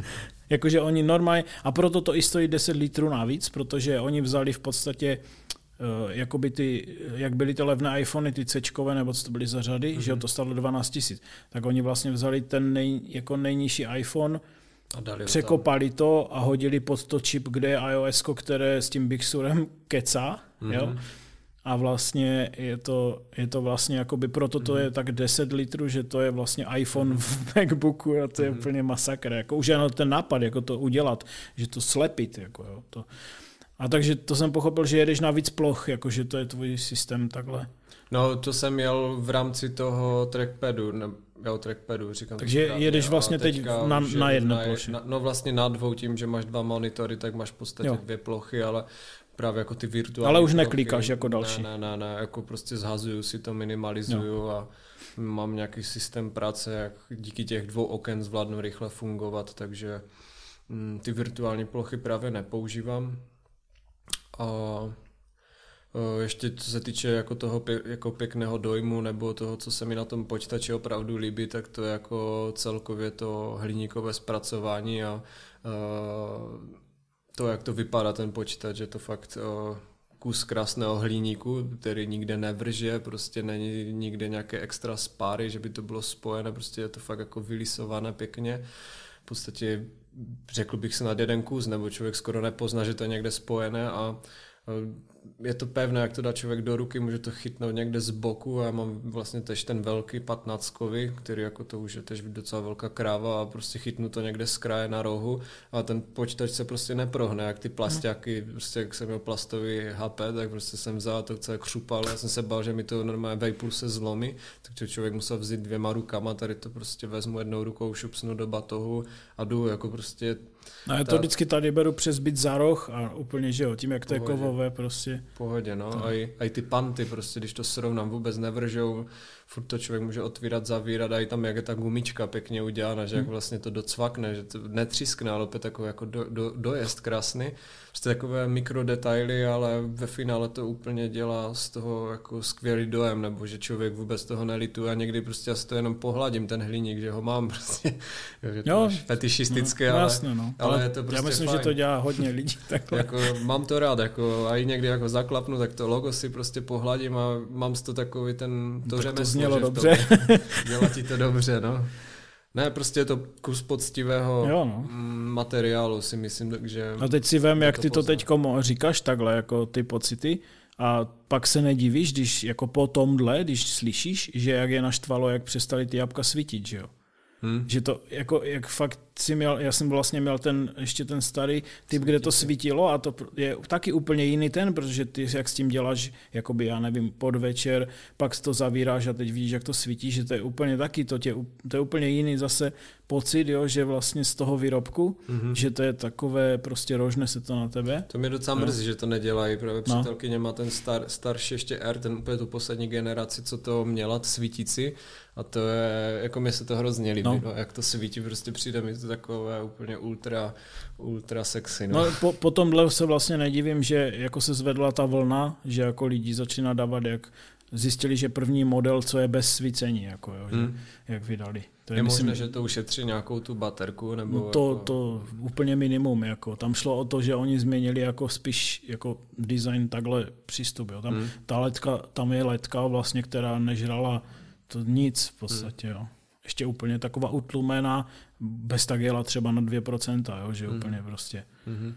Jakože oni normálně, a proto to i stojí 10 litrů navíc, protože oni vzali v podstatě uh, jakoby ty, jak byly ty levné iPhony, ty C, nebo co to byly za řady, mm-hmm. že to stalo 12 tisíc, tak oni vlastně vzali ten nej, jako nejnižší iPhone, a dali překopali to a hodili pod to čip, kde je iOS, které s tím Big Surem kecá, mm-hmm. jo? A vlastně je to, je to vlastně jakoby, proto to mm-hmm. je tak 10 litrů, že to je vlastně iPhone v MacBooku a to je mm-hmm. úplně masakr. Jako už jenom ten nápad, jako to udělat, že to slepit, jako jo, to. A takže to jsem pochopil, že jedeš na víc ploch, jako že to je tvůj systém takhle. No, to jsem měl v rámci toho trackpadu, ne, jo, trackpadu, říkám. Takže správně, jedeš vlastně teď na, na jedné ploše. Na, no vlastně na dvou tím, že máš dva monitory, tak máš v podstatě jo. dvě plochy, ale právě jako ty virtuální Ale už neklikáš jako další. Ne, ne, ne, jako prostě zhazuju si to, minimalizuju jo. a mám nějaký systém práce, jak díky těch dvou oken zvládnu rychle fungovat, takže mm, ty virtuální plochy právě nepoužívám. A ještě co se týče jako toho pě, jako pěkného dojmu nebo toho, co se mi na tom počítači opravdu líbí, tak to je jako celkově to hliníkové zpracování a to, jak to vypadá ten počítač, je to fakt kus krásného hliníku, který nikde nevrže, prostě není nikde nějaké extra spáry, že by to bylo spojené, prostě je to fakt jako vylisované pěkně. V podstatě řekl bych se nad jeden kus, nebo člověk skoro nepozná, že to je někde spojené a je to pevné, jak to dá člověk do ruky, může to chytnout někde z boku a já mám vlastně tež ten velký patnackový, který jako to už je tež docela velká kráva a prostě chytnu to někde z kraje na rohu a ten počítač se prostě neprohne, jak ty plastáky, hmm. prostě jak jsem měl plastový HP, tak prostě jsem vzal to celé křupal, já jsem se bál, že mi to normálně vejpůl se zlomí, takže člověk musel vzít dvěma rukama, tady to prostě vezmu jednou rukou, šupsnu do batohu a jdu jako prostě No já to ta... vždycky tady beru přes byt za roh a úplně, že jo, tím jak to je kovové prostě. Pohodě, no. A i, ty panty prostě, když to srovnám, vůbec nevržou, furt to člověk může otvírat, zavírat a i tam jak je ta gumička pěkně udělána, že jak vlastně to docvakne, že to netřískne, ale opět takový jako do, do, dojezd krásný. Prostě takové mikrodetaily, ale ve finále to úplně dělá z toho jako skvělý dojem, nebo že člověk vůbec toho nelituje a někdy prostě já si to jenom pohladím, ten hliník, že ho mám prostě, že to jo, fetišistické, no, ale, jasně, no. ale, ale, je to prostě Já myslím, fajn. že to dělá hodně lidí takhle. jako, mám to rád, jako, a i někdy jako zaklapnu, tak to logo si prostě pohladím a mám z to takový ten, to tak řemeslo, znělo dobře. Dělá ti to dobře, no. Ne, prostě je to kus poctivého jo, no. materiálu, si myslím, že... A teď si vem, jak to ty to teď říkáš takhle, jako ty pocity, a pak se nedivíš, když jako po tomhle, když slyšíš, že jak je naštvalo, jak přestali ty jabka svítit, že jo? Hmm. Že to, jako, jak fakt si měl, já jsem vlastně měl ten, ještě ten starý typ, kde to svítilo a to je taky úplně jiný ten, protože ty jak s tím děláš, jakoby, já nevím, podvečer, pak to zavíráš a teď vidíš, jak to svítí, že to je úplně taky, to, tě, to je úplně jiný zase pocit, jo, že vlastně z toho výrobku, mm-hmm. že to je takové, prostě rožne se to na tebe. To mě docela mrzí, že to nedělají, právě no. přítelkyně má ten star, starší ještě R, ten úplně tu poslední generaci, co to měla, svítící, a to je, jako mi se to hrozně líbí, no. No, jak to svítí, prostě přijde mi to takové úplně ultra, ultra sexy. No, no po, po tomhle se vlastně nedivím, že jako se zvedla ta vlna, že jako lidi začíná dávat, jak zjistili, že první model, co je bez svícení, jako jo, hmm. že, jak vydali. To je, je myslím, možné, že to ušetří nějakou tu baterku? Nebo no to, jako... to úplně minimum. Jako. Tam šlo o to, že oni změnili jako spíš jako design takhle přístup. Jo. Tam, hmm. ta letka, tam je letka, vlastně, která nežrala to nic v podstatě. Hmm. Jo. Ještě úplně taková utlumená, bez tak jela třeba na 2%, jo, že hmm. úplně prostě. Hmm.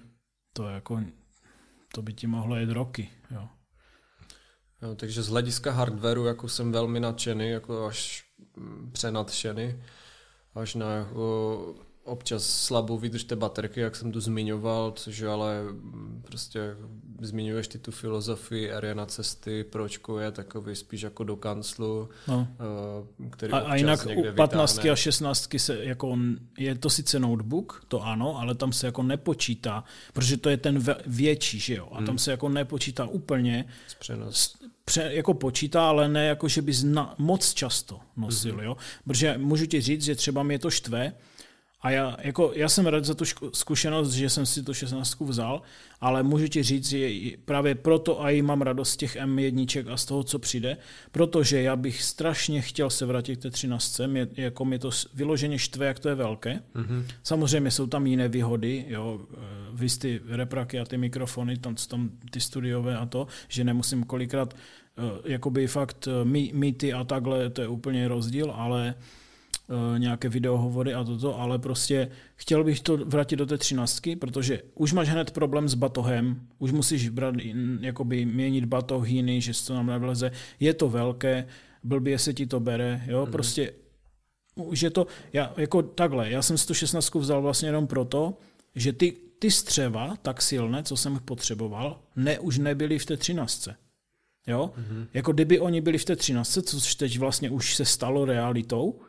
To jako, to by ti mohlo jet roky. Jo. Jo, takže z hlediska hardwareu jako jsem velmi nadšený, jako až přenadšený, až na jako občas slabou vydrž té baterky, jak jsem tu zmiňoval, což ale prostě zmiňuješ ty tu filozofii na cesty, pročko je takový spíš jako do kanclu, no. Eh, který a, a jinak u 15 vytáhne. a 16 se jako, je to sice notebook, to ano, ale tam se jako nepočítá, protože to je ten větší, že jo, a tam hmm. se jako nepočítá úplně s přenos pře, jako počítá, ale ne jako, že bys na, moc často nosil. Mm-hmm. Jo? Protože můžu ti říct, že třeba mě to štve, a já, jako, já jsem rád za tu zkušenost, že jsem si tu 16 vzal, ale můžu ti říct, že právě proto a i mám radost z těch M1 a z toho, co přijde, protože já bych strašně chtěl se vrátit k té 13. Mě, jako mi to vyloženě štve, jak to je velké. Mm-hmm. Samozřejmě jsou tam jiné výhody, jo, e, vy ty repraky a ty mikrofony, tam, tam ty studiové a to, že nemusím kolikrát e, jakoby fakt e, mýty a takhle, to je úplně rozdíl, ale Eh, nějaké videohovory a toto, ale prostě chtěl bych to vrátit do té třináctky, protože už máš hned problém s batohem, už musíš brát, jakoby měnit batoh jiný, že se to nám nevleze, je to velké, blbě se ti to bere, jo, mm-hmm. prostě už je to, já, jako takhle, já jsem si tu 16 vzal vlastně jenom proto, že ty, ty střeva tak silné, co jsem potřeboval, ne, už nebyly v té třináctce. Jo? Mm-hmm. Jako kdyby oni byli v té 13, což teď vlastně už se stalo realitou,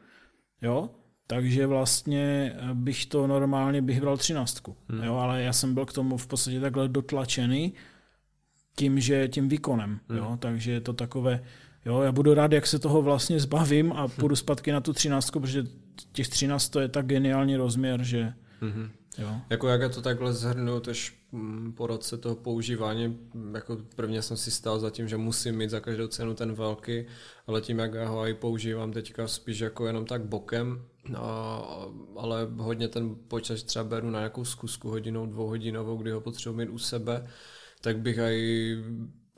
jo? takže vlastně bych to normálně bych bral 13. Mm. Jo? Ale já jsem byl k tomu v podstatě takhle dotlačený tím, že tím výkonem. Mm. Jo? Takže je to takové, jo, já budu rád, jak se toho vlastně zbavím a půjdu zpátky na tu 13, protože těch 13 to je tak geniální rozměr, že mm-hmm. Jo. Jako jak já to takhle zhrnu, tež mm, po roce toho používání, jako prvně jsem si stál za tím, že musím mít za každou cenu ten velký, ale tím, jak já ho i používám teďka spíš jako jenom tak bokem, a, ale hodně ten počas třeba beru na nějakou zkusku hodinou, dvouhodinovou, kdy ho potřebuji mít u sebe, tak bych i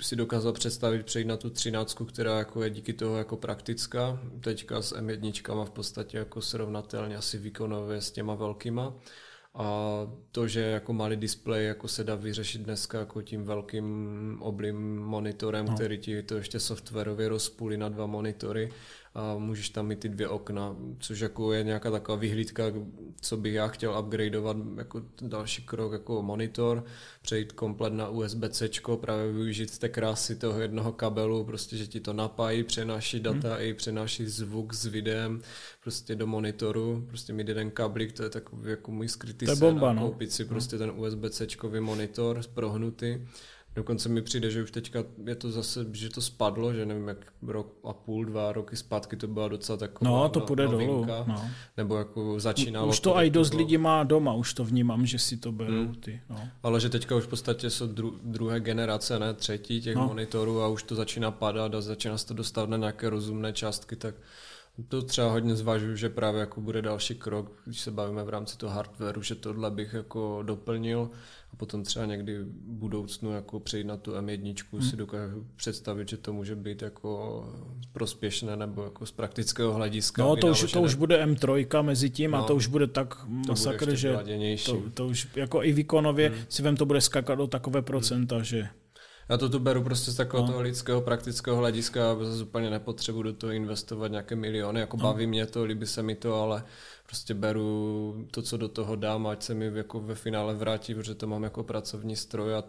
si dokázal představit přejít na tu třináctku, která jako je díky toho jako praktická. Teďka s M1 v podstatě jako srovnatelně asi výkonově s těma velkýma. A to, že jako malý displej jako se dá vyřešit dneska jako tím velkým oblým monitorem, no. který ti to ještě softwarově rozpůlí na dva monitory a můžeš tam mít ty dvě okna, což jako je nějaká taková vyhlídka, co bych já chtěl upgradeovat jako další krok jako monitor, přejít komplet na USB-C, právě využít té krásy toho jednoho kabelu, prostě, že ti to napájí, přenáší data hmm. i přenáší zvuk s videem prostě do monitoru, prostě mít jeden kablik, to je takový jako můj skrytý sen bomba, no. koupit si prostě ten USB-C monitor prohnutý Dokonce mi přijde, že už teďka je to zase, že to spadlo, že nevím, jak rok a půl, dva roky zpátky to byla docela taková No, to půjde dolů. No. Nebo jako začínalo. Už to, to i dost lidí má doma, už to vnímám, že si to berou hmm. ty. No. Ale že teďka už v podstatě jsou dru, druhé generace, ne třetí těch no. monitorů a už to začíná padat a začíná se to dostat na nějaké rozumné částky, tak to třeba hodně zvažuju, že právě jako bude další krok, když se bavíme v rámci toho hardwareu, že tohle bych jako doplnil a potom třeba někdy v budoucnu jako přejít na tu M1, hmm. si dokážu představit, že to může být jako prospěšné nebo jako z praktického hlediska. No to už, to už bude M3 mezi tím no, a to už bude tak masakr, že to, to, už jako i výkonově hmm. si vem to bude skakat do takové procenta, hmm. že já to tu beru prostě z takového no. toho lidského, praktického hlediska a zase úplně nepotřebuji do toho investovat nějaké miliony. Jako no. baví mě to, líbí se mi to, ale prostě beru to, co do toho dám, ať se mi jako ve finále vrátí, protože to mám jako pracovní stroj a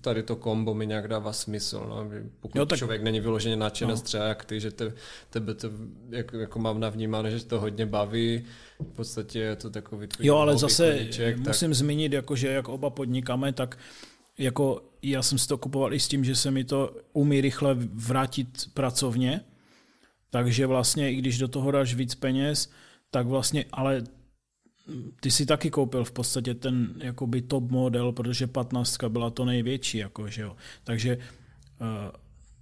tady to kombo mi nějak dává smysl. No. Pokud jo, tak... člověk není vyloženě nadšenec no. třeba jak ty, že te, tebe to jako, jako mám navnímané, že to hodně baví, v podstatě je to takový tvůj Jo, ale zase koníček, musím tak... zmínit, jako, že jak oba podnikáme, tak jako já jsem si to kupoval i s tím, že se mi to umí rychle vrátit pracovně, takže vlastně i když do toho dáš víc peněz, tak vlastně, ale ty si taky koupil v podstatě ten jakoby top model, protože 15 byla to největší, jako, že jo. Takže uh,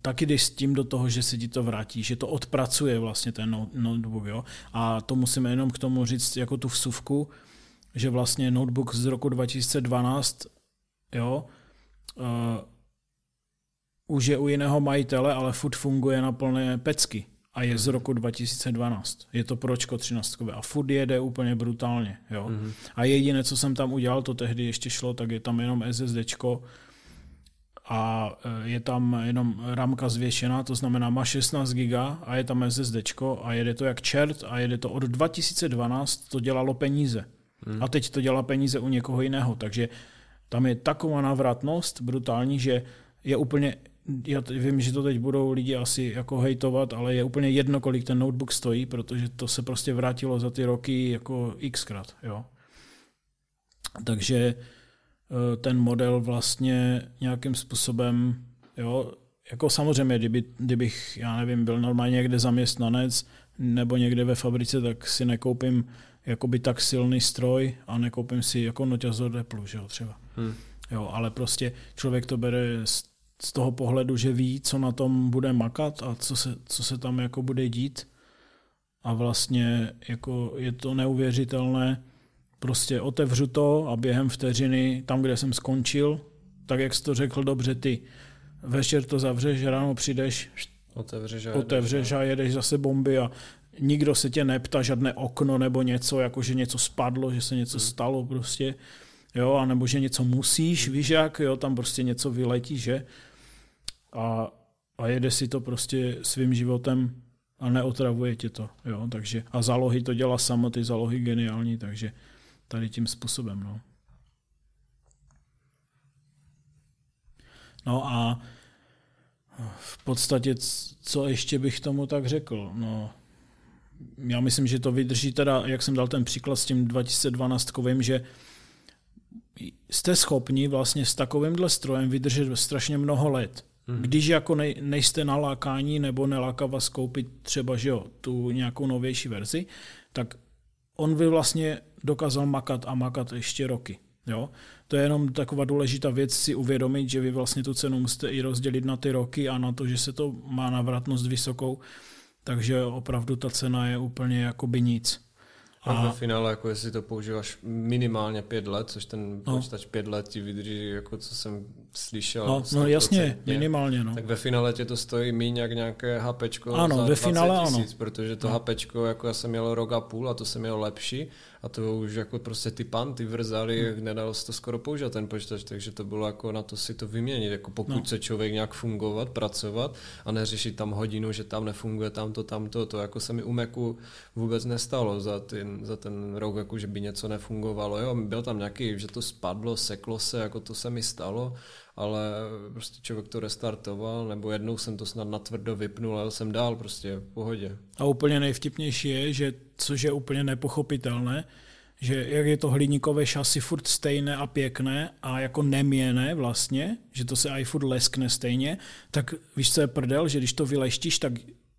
taky jdeš s tím do toho, že se ti to vrátí, že to odpracuje vlastně ten no, notebook, jo. A to musíme jenom k tomu říct jako tu vsuvku, že vlastně notebook z roku 2012, jo, uh, už je u jiného majitele, ale furt funguje na plné pecky a je z roku 2012. Je to pročko 13 a furt jede úplně brutálně. Jo? Mm-hmm. A jediné, co jsem tam udělal, to tehdy ještě šlo, tak je tam jenom SSDčko a e, je tam jenom ramka zvěšená, to znamená má 16 GB a je tam SSDčko a jede to jak čert a jede to od 2012, to dělalo peníze. Mm. A teď to dělá peníze u někoho jiného, takže tam je taková návratnost brutální, že je úplně já vím, že to teď budou lidi asi jako hejtovat, ale je úplně jedno, kolik ten notebook stojí, protože to se prostě vrátilo za ty roky jako xkrát. Jo. Takže eh, ten model vlastně nějakým způsobem, jo, jako samozřejmě, kdyby, kdybych, já nevím, byl normálně někde zaměstnanec nebo někde ve fabrice, tak si nekoupím jakoby tak silný stroj a nekoupím si jako noťazor Apple, že jo, třeba. Hmm. Jo, ale prostě člověk to bere z toho pohledu, že ví, co na tom bude makat a co se, co se tam jako bude dít. A vlastně jako je to neuvěřitelné. Prostě otevřu to a během vteřiny, tam, kde jsem skončil, tak jak jsi to řekl dobře ty, večer to zavřeš, ráno přijdeš, otevřeš a, otevřeš a jedeš zase bomby a nikdo se tě nepta, žádné okno nebo něco, jako že něco spadlo, že se něco hmm. stalo prostě, jo, anebo že něco musíš, víš jak, jo, tam prostě něco vyletí, že, a, a jede si to prostě svým životem a neotravuje tě to. Jo? Takže, a zálohy to dělá samo, ty zálohy geniální, takže tady tím způsobem. No, no a v podstatě, co ještě bych tomu tak řekl? No, já myslím, že to vydrží teda, jak jsem dal ten příklad s tím 2012 kovým, že jste schopni vlastně s takovýmhle strojem vydržet strašně mnoho let. Hmm. Když jako nej, nejste na lákání nebo neláká vás koupit třeba že jo, tu nějakou novější verzi, tak on by vlastně dokázal makat a makat ještě roky. Jo? To je jenom taková důležitá věc si uvědomit, že vy vlastně tu cenu musíte i rozdělit na ty roky a na to, že se to má navratnost vysokou, takže opravdu ta cena je úplně jakoby nic. A, a ve finále, jako jestli to používáš minimálně pět let, což ten no. počítač pět let ti vydrží, jako co jsem slyšel. No, no jasně, minimálně. No. Tak ve finále tě to stojí méně jak nějaké HPčko ano, za ve finále tisíc, ano. protože to no. HPčko, jako já jsem měl rok a půl a to jsem měl lepší a to už jako prostě ty panty vrzali, hmm. nedalo se to skoro použít ten počítač, takže to bylo jako na to si to vyměnit, jako pokud no. se člověk nějak fungovat, pracovat a neřešit tam hodinu, že tam nefunguje tamto, tamto, to jako se mi u Macu vůbec nestalo za ten, za ten rok, jako že by něco nefungovalo, jo, byl tam nějaký, že to spadlo, seklo se, jako to se mi stalo, ale prostě člověk to restartoval, nebo jednou jsem to snad natvrdo vypnul, ale jsem dál prostě v pohodě. A úplně nejvtipnější je, že což je úplně nepochopitelné, že jak je to hliníkové šasy furt stejné a pěkné a jako neměné vlastně, že to se i furt leskne stejně, tak víš, co je prdel, že když to vyleštíš, tak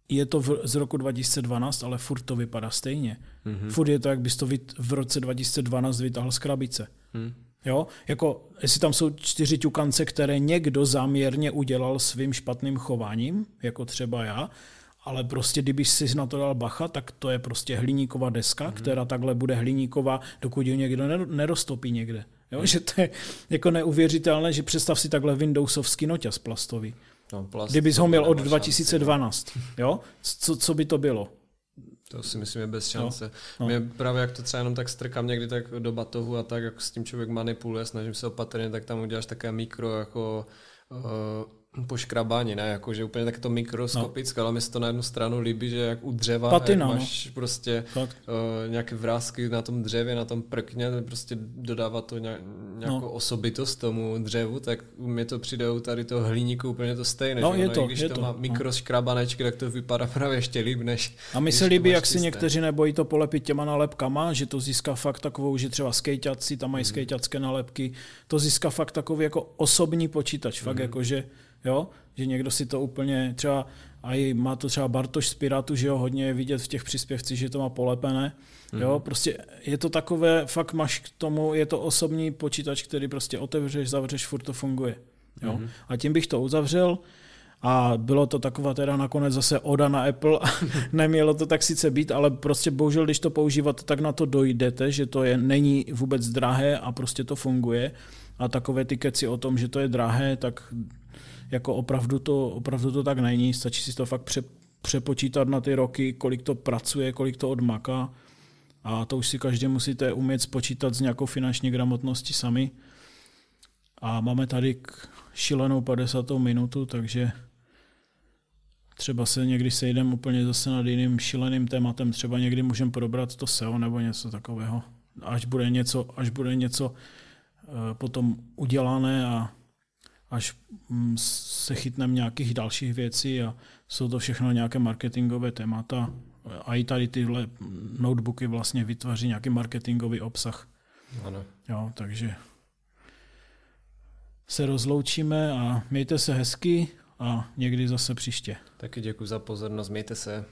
je to v, z roku 2012, ale furt to vypadá stejně. Mm-hmm. Furt je to, jak bys to v roce 2012 vytáhl z krabice. Mm. Jo? Jako, jestli tam jsou čtyři ťukance, které někdo záměrně udělal svým špatným chováním, jako třeba já, ale prostě kdyby si na to dal bacha, tak to je prostě hliníková deska, mm-hmm. která takhle bude hliníková, dokud ji někdo neroztopí někde. Jo? Mm. Že to je jako neuvěřitelné, že představ si takhle Windowsovský noťaz plastový. No, plast, Kdybys ho měl od 2012, no. jo? Co, co by to bylo? To si myslím je bez šance. No, no. Mě právě jak to třeba jenom tak strkám někdy tak do batohu a tak, jak s tím člověk manipuluje, snažím se opatrně, tak tam uděláš také mikro jako uh, poškrabání, ne, jako, že úplně tak to mikroskopické, no. ale mi se to na jednu stranu líbí, že jak u dřeva Patina, jak máš no. prostě uh, nějaké vrázky na tom dřevě, na tom prkně, prostě dodává to nějak, nějakou no. osobitost tomu dřevu, tak mě to přijde u tady toho hliníku úplně to stejné. No, že je to, když je to, to má no. mikroškrabanečky, tak to vypadá právě ještě líp, než A mi se líbí, jak si někteří nebojí to polepit těma nalepkama, že to získá fakt takovou, že třeba skejťaci, tam mají mm. skejťacké nalepky, to získá fakt takový jako osobní počítač, fakt mm. jako, že jo, že někdo si to úplně třeba, a i má to třeba Bartoš z Pirátu, že jo, hodně je vidět v těch příspěvcích, že to má polepené, mm. jo, prostě je to takové, fakt máš k tomu, je to osobní počítač, který prostě otevřeš, zavřeš, furt to funguje, jo, mm. a tím bych to uzavřel, a bylo to taková teda nakonec zase oda na Apple nemělo to tak sice být, ale prostě bohužel, když to používat, tak na to dojdete, že to je, není vůbec drahé a prostě to funguje. A takové ty keci o tom, že to je drahé, tak jako opravdu to, opravdu to tak není, stačí si to fakt pře, přepočítat na ty roky, kolik to pracuje, kolik to odmaká a to už si každý musíte umět spočítat s nějakou finanční gramotností sami. A máme tady k šilenou 50. minutu, takže třeba se někdy sejdeme úplně zase nad jiným šíleným tématem, třeba někdy můžeme probrat to SEO nebo něco takového, až bude něco, až bude něco eh, potom udělané a až mm, se chytneme nějakých dalších věcí a jsou to všechno nějaké marketingové témata. A i tady tyhle notebooky vlastně vytvoří nějaký marketingový obsah. Ano. Jo, takže se rozloučíme a mějte se hezky a někdy zase příště. Taky děkuji za pozornost, mějte se.